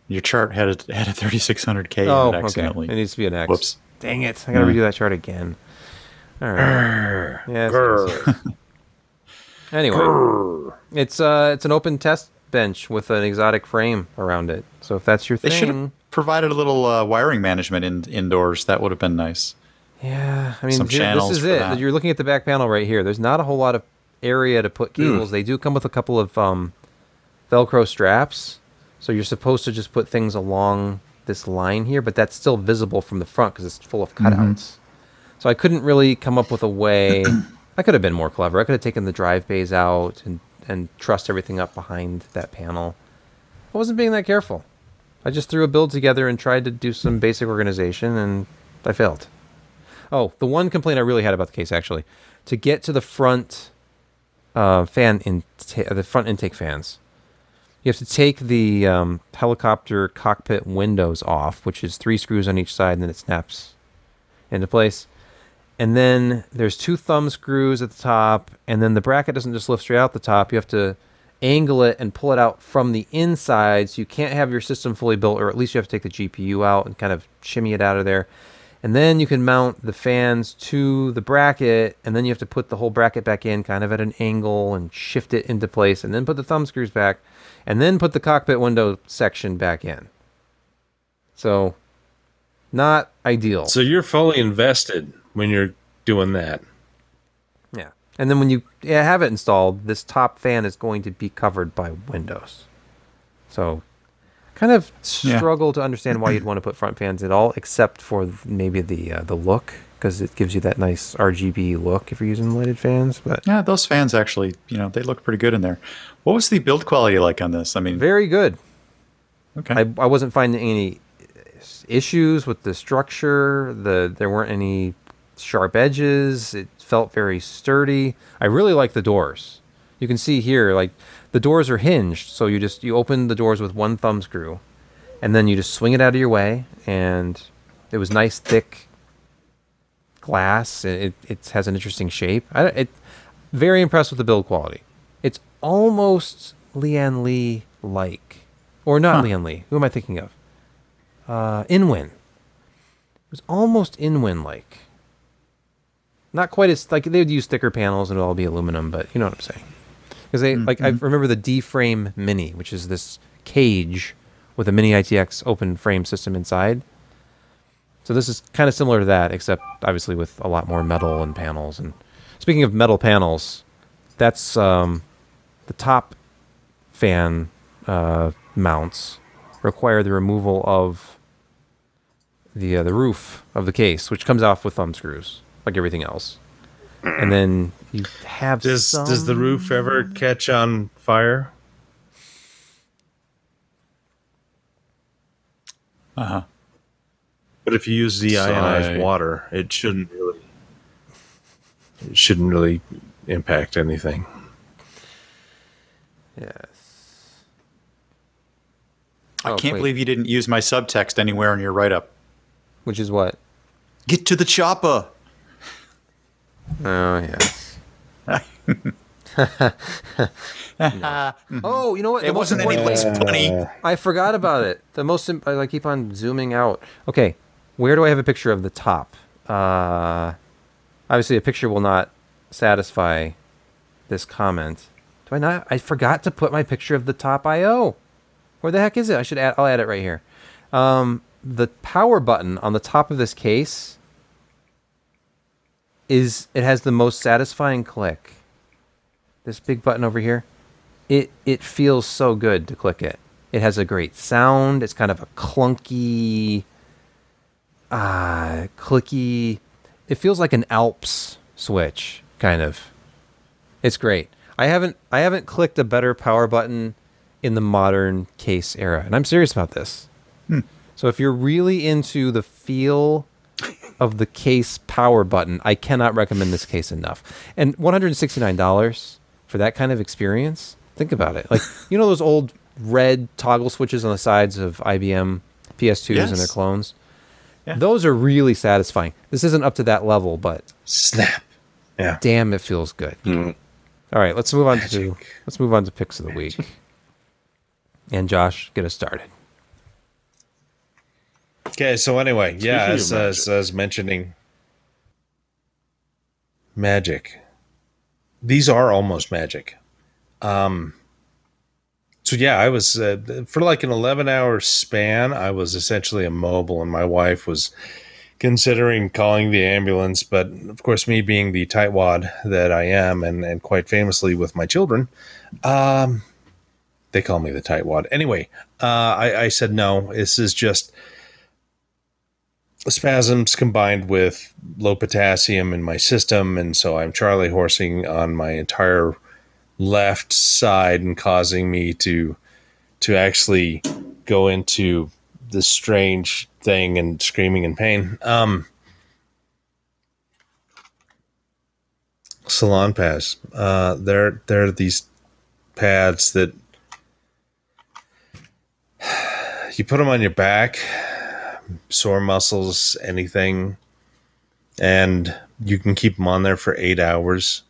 Your chart had a, had a 3600K oh, in it okay. accidentally. It needs to be an X. Whoops. Dang it! I gotta Yeah. redo that chart again. All right. Yes, yes, yes. Anyway, it's uh, it's an open test bench with an exotic frame around it. So if that's your thing, They should have provided a little uh, wiring management in, indoors. That would have been nice. Yeah, I mean, this is it. that. You're looking at the back panel right here. There's not a whole lot of area to put cables. They do come with a couple of um, Velcro straps, so you're supposed to just put things along this line here, but that's still visible from the front because it's full of cutouts. So I couldn't really come up with a way. I could have been more clever. I could have taken the drive bays out and and trussed everything up behind that panel. I wasn't being that careful. I just threw a build together and tried to do some basic organization, and I failed. Oh, the one complaint I really had about the case actually, to get to the front uh, fan in the front intake fans, you have to take the um, helicopter cockpit windows off, which is three screws on each side, and then it snaps into place. And then there's two thumb screws at the top, and then the bracket doesn't just lift straight out the top. You have to angle it and pull it out from the inside, so you can't have your system fully built, or at least you have to take the GPU out and kind of shimmy it out of there. And then you can mount the fans to the bracket, and then you have to put the whole bracket back in kind of at an angle and shift it into place, and then put the thumb screws back. and then put the cockpit window section back in. So, not ideal. So you're fully invested when you're doing that. Yeah. And then when you have it installed, this top fan is going to be covered by windows. So kind of Yeah. struggle to understand why you'd want to put front fans at all, except for maybe the uh, the look, because it gives you that nice RGB look if you're using lighted fans. But Yeah, those fans actually, you know, they look pretty good in there. What was the build quality like on this? I mean, very good. okay. I, I wasn't finding any issues with the structure. The there weren't any sharp edges. It felt very sturdy. I really like the doors. You can see here, like the doors are hinged, so you just you open the doors with one thumb screw, and then you just swing it out of your way, and it was nice thick glass. It it has an interesting shape. I, it very impressed with the build quality. It's almost Lian Li like, or not Lian Li. Who am I thinking of? Uh, Inwin. It was almost Inwin like. Not quite as like they would use thicker panels and it would all be aluminum, but you know what I'm saying. Because they like I remember the D frame Mini, which is this cage with a Mini ITX open frame system inside. So this is kind of similar to that, except obviously with a lot more metal and panels. And speaking of metal panels, that's um, the top fan uh, mounts require the removal of the uh, the roof of the case, which comes off with thumb screws, like everything else. And then you have Does some... does the roof ever catch on fire? Uh huh. But if you use deionized Sigh. water, it shouldn't really it shouldn't really impact anything. yes. I Oh, can't wait. believe you didn't use my subtext anywhere in your write up. Which is what? Get to the chopper. Oh yes. oh, you know what? It The most wasn't any important- place funny. I forgot about it. The most imp- I keep on zooming out. Okay, where do I have a picture of the top? Uh, obviously, a picture will not satisfy this comment. Do I not? I forgot to put my picture of the top I/O. Where the heck is it? I should add. I'll add it right here. Um, the power button on the top of this case is it has the most satisfying click. This big button over here it it feels so good to click it. It has a great sound. It's kind of a clunky, uh, clicky. It feels like an Alps switch, kind of. It's great. I haven't I haven't clicked a better power button in the modern case era, and I'm serious about this. So if you're really into the feel of the case power button, I cannot recommend this case enough. And $169 for that kind of experience, think about it. Like, you know those old red toggle switches on the sides of IBM PS2s and their clones? Yeah. Those are really satisfying. This isn't up to that level, but Snap. Yeah. damn, it feels good. Mm. All right, let's move on to let's move on to picks of the week. And Josh, get us started. Okay, so anyway, yeah, as, as as mentioning magic. These are almost magic. Um so yeah, I was uh, for like an 11-hour span, I was essentially immobile and my wife was considering calling the ambulance, but of course me being the tightwad that I am and and quite famously with my children, um they call me the tightwad. Anyway, uh I I said no, this is just spasms combined with low potassium in my system and so i'm charlie horsing on my entire left side and causing me to to actually go into this strange thing and screaming in pain. Um Salonpas. Uh they're they're these pads that you put them on your back sore muscles, anything, and you can keep them on there for eight hours.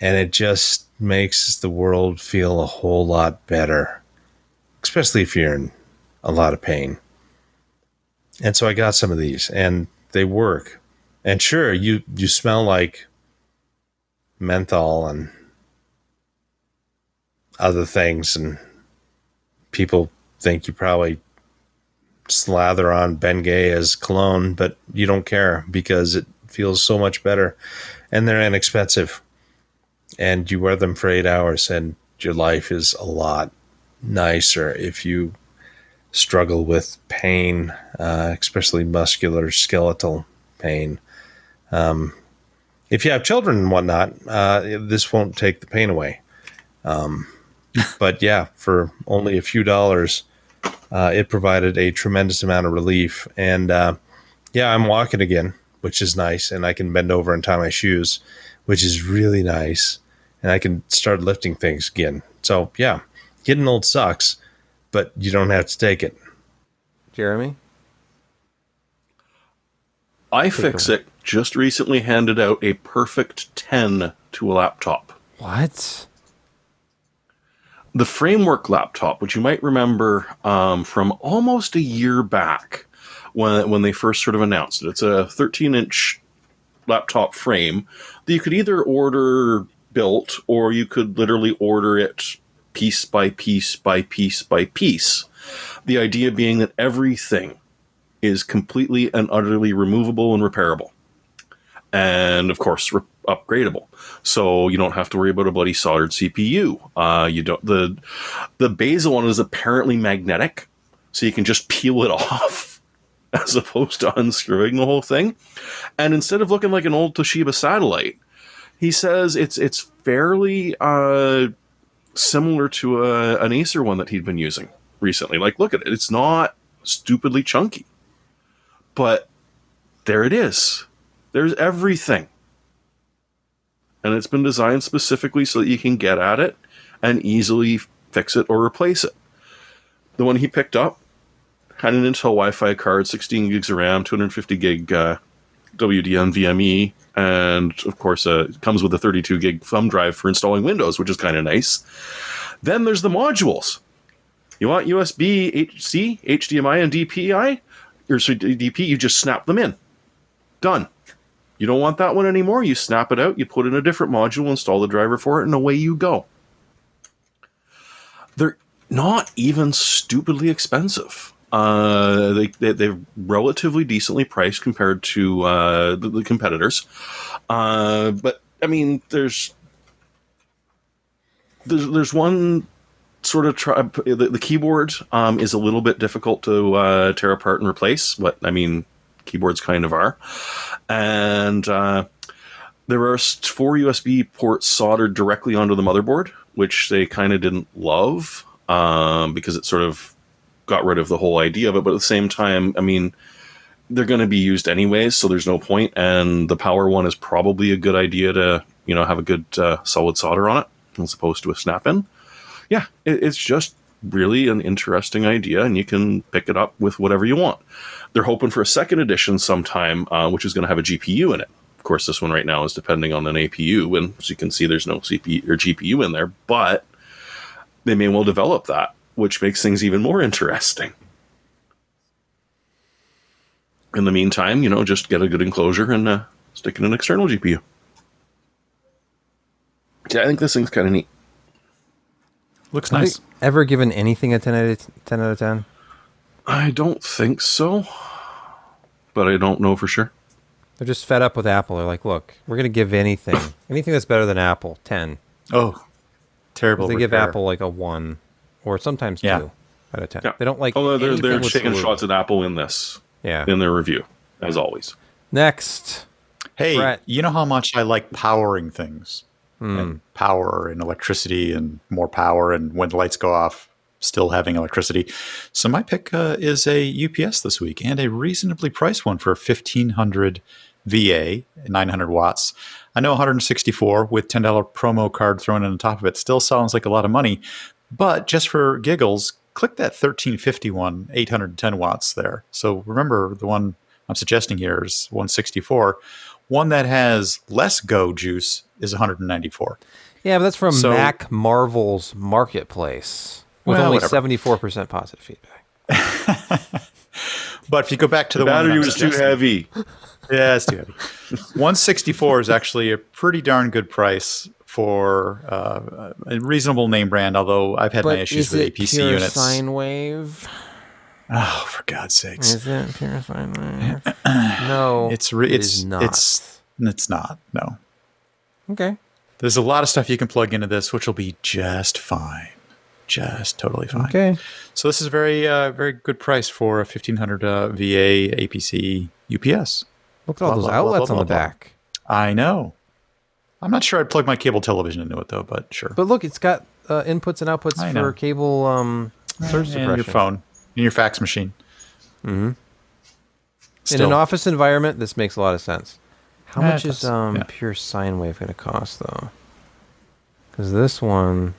And it just makes the world feel a whole lot better, especially if you're in a lot of pain. And so I got some of these, and they work. And sure, you you smell like menthol and other things, and people think you probably slather on Bengay as cologne, but you don't care because it feels so much better, and they're inexpensive, and you wear them for eight hours, and your life is a lot nicer if you struggle with pain, uh, especially muscular skeletal pain. Um, if you have children and whatnot, uh, this won't take the pain away. Um, but yeah, for only a few dollars, uh, it provided a tremendous amount of relief. And uh, yeah, I'm walking again, which is nice, and I can bend over and tie my shoes, which is really nice, and I can start lifting things again. So yeah, getting old sucks, but you don't have to take it. Jeremy? iFixit just recently handed out a perfect 10 to a laptop. What? The framework laptop, which you might remember um, from almost a year back when, when they first sort of announced it. It's a 13 inch laptop frame that you could either order built or you could literally order it piece by piece by piece by piece. The idea being that everything is completely and utterly removable and repairable. And of course, re- upgradable. So you don't have to worry about a bloody soldered CPU. Uh, you don't the the bezel one is apparently magnetic, so you can just peel it off as opposed to unscrewing the whole thing. And instead of looking like an old Toshiba satellite, he says it's it's fairly uh, similar to a, an Acer one that he'd been using recently. Like, look at it; it's not stupidly chunky, but there it is. There's everything, and it's been designed specifically so that you can get at it and easily fix it or replace it. The one he picked up had an Intel Wi-Fi card, 16 gigs of RAM, 250 gig uh, WDM and of course, uh, it comes with a 32 gig thumb drive for installing Windows, which is kind of nice. Then there's the modules. You want USB, HC, HDMI, and DPI, or sorry, DP? You just snap them in. Done. You don't want that one anymore. You snap it out. You put in a different module, install the driver for it, and away you go. They're not even stupidly expensive. Uh, they, they they're relatively decently priced compared to uh, the, the competitors. Uh, but I mean, there's there's there's one sort of try, the, the keyboard um, is a little bit difficult to uh, tear apart and replace. But I mean, keyboards kind of are, and uh, there are four USB ports soldered directly onto the motherboard, which they kind of didn't love um, because it sort of got rid of the whole idea of it. But at the same time, I mean, they're going to be used anyways, so there's no point. And the power one is probably a good idea to you know have a good uh, solid solder on it as opposed to a snap in. Yeah, it, it's just really an interesting idea, and you can pick it up with whatever you want. They're hoping for a second edition sometime, uh, which is going to have a GPU in it. Of course, this one right now is depending on an APU, and as you can see, there's no CPU or GPU in there, but they may well develop that, which makes things even more interesting. In the meantime, you know, just get a good enclosure and uh, stick in an external GPU. Yeah, I think this thing's kind of neat. Looks Have nice. you ever given anything a 10 out of 10? Out of 10? I don't think so, but I don't know for sure. They're just fed up with Apple. They're like, look, we're going to give anything, anything that's better than Apple, 10. Oh, terrible. They give. Apple like a 1 or sometimes Yeah. 2 out of 10. Yeah. They don't like Although they're, they're taking glue. shots at Apple in this, Yeah. in their review, as always. Next. Hey, Brett. you know how much I like powering things and power and electricity and more power and when the lights go off, still having electricity. So my pick uh, is a UPS this week and a reasonably priced one for 1500 VA, 900 watts. I know 164 with $10 promo card thrown on top of it still sounds like a lot of money, but just for giggles, click that 1351 810 watts there. So remember the one I'm suggesting here is 164. One that has less go juice is 194. Yeah, but that's from So- Mac Marvel's Marketplace with Well, only whatever. 74% positive feedback. But if you go back to the, The one that battery I'm was too heavy. Yeah, it's too heavy. 164 is actually a pretty darn good price for uh, a reasonable name brand. Although I've had my issues is with it APC pure units. sine wave? Oh, for God's sakes! Is it wave? no, It's re- it it's not. it's it's not. No, okay. there's a lot of stuff you can plug into this, which will be just fine, just totally fine. Okay. So this is a very uh, very good price for a 1500 uh, VA APC UPS. Look at all Blah, those blah, outlets blah, on the back. I know. I'm not sure I'd plug my cable television into it though, but sure. But look, it's got uh, inputs and outputs for cable um, surge and your phone, and your fax machine. In an office environment, this makes a lot of sense. How Yeah, much is um, yeah. pure sine wave going to cost though? Because this one,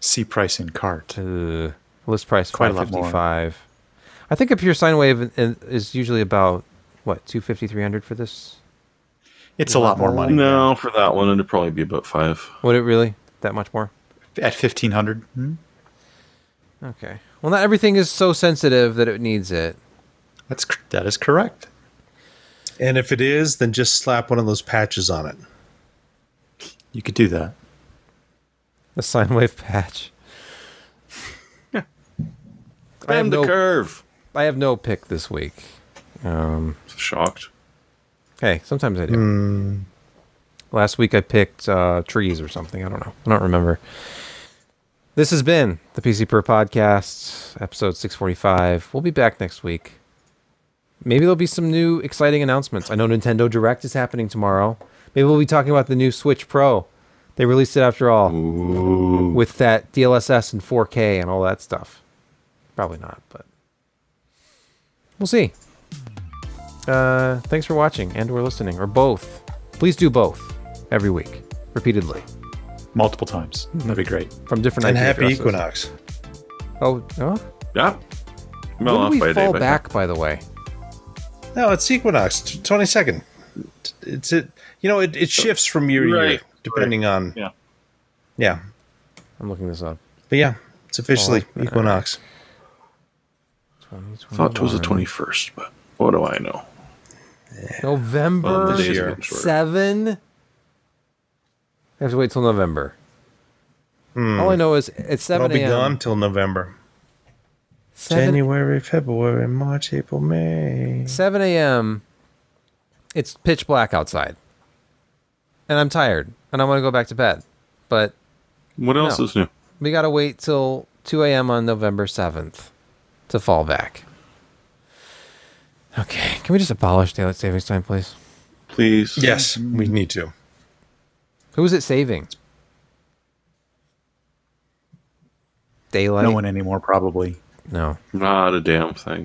See price in cart. uh, list price Quite a lot more. I think a pure sine wave in- in- is usually about what 250 300 for this. It's a lot more money. No, for that one, it'd probably be about five. Would it really that much more? At 1500. Hmm? Okay. Well, not everything is so sensitive that it needs it. That's that is correct. And if it is, then just slap one of those patches on it. You could do that. A sine wave patch. I have Bend the no curve. I have no pick this week. Um, Shocked. hey, sometimes I do. Last week I picked uh, trees or something. I don't know. I don't remember. This has been the PC Per Podcast, episode 645. We'll be back next week. Maybe there'll be some new exciting announcements. I know Nintendo Direct is happening tomorrow. Maybe we'll be talking about the new Switch Pro. They released it after all with that DLSS and 4K and all that stuff. Probably not, but we'll see. Uh, thanks for watching and or listening, or both. Please do both every week, repeatedly, Multiple times. That'd be great. from different And IP happy addresses. Equinox. Oh, oh. Yeah. Well, when do we a day, fall but- back? By the way, No, it's Equinox, twenty second. It's it. You know, it, it oh, shifts from year to year Right, depending on. Yeah. Yeah, I'm looking this up. but yeah, it's officially Oh, Equinox. I thought it was the 21st, but what do I know? November Well, the days are year. getting shorter. seven. I have to wait till November. Hmm. All I know is it's seven. I'll seven be a.m. gone till November. 7, January, February, March, April, May. 7 a.m. It's pitch black outside, and I'm tired, and I want to go back to bed. But What else No. is new? we got to wait till 2 a.m. on November 7th to fall back. Okay, can we just abolish daylight savings time, please? Please. Yes, we need to. Who is it saving? Daylight? No one anymore, probably. No. Not a damn thing.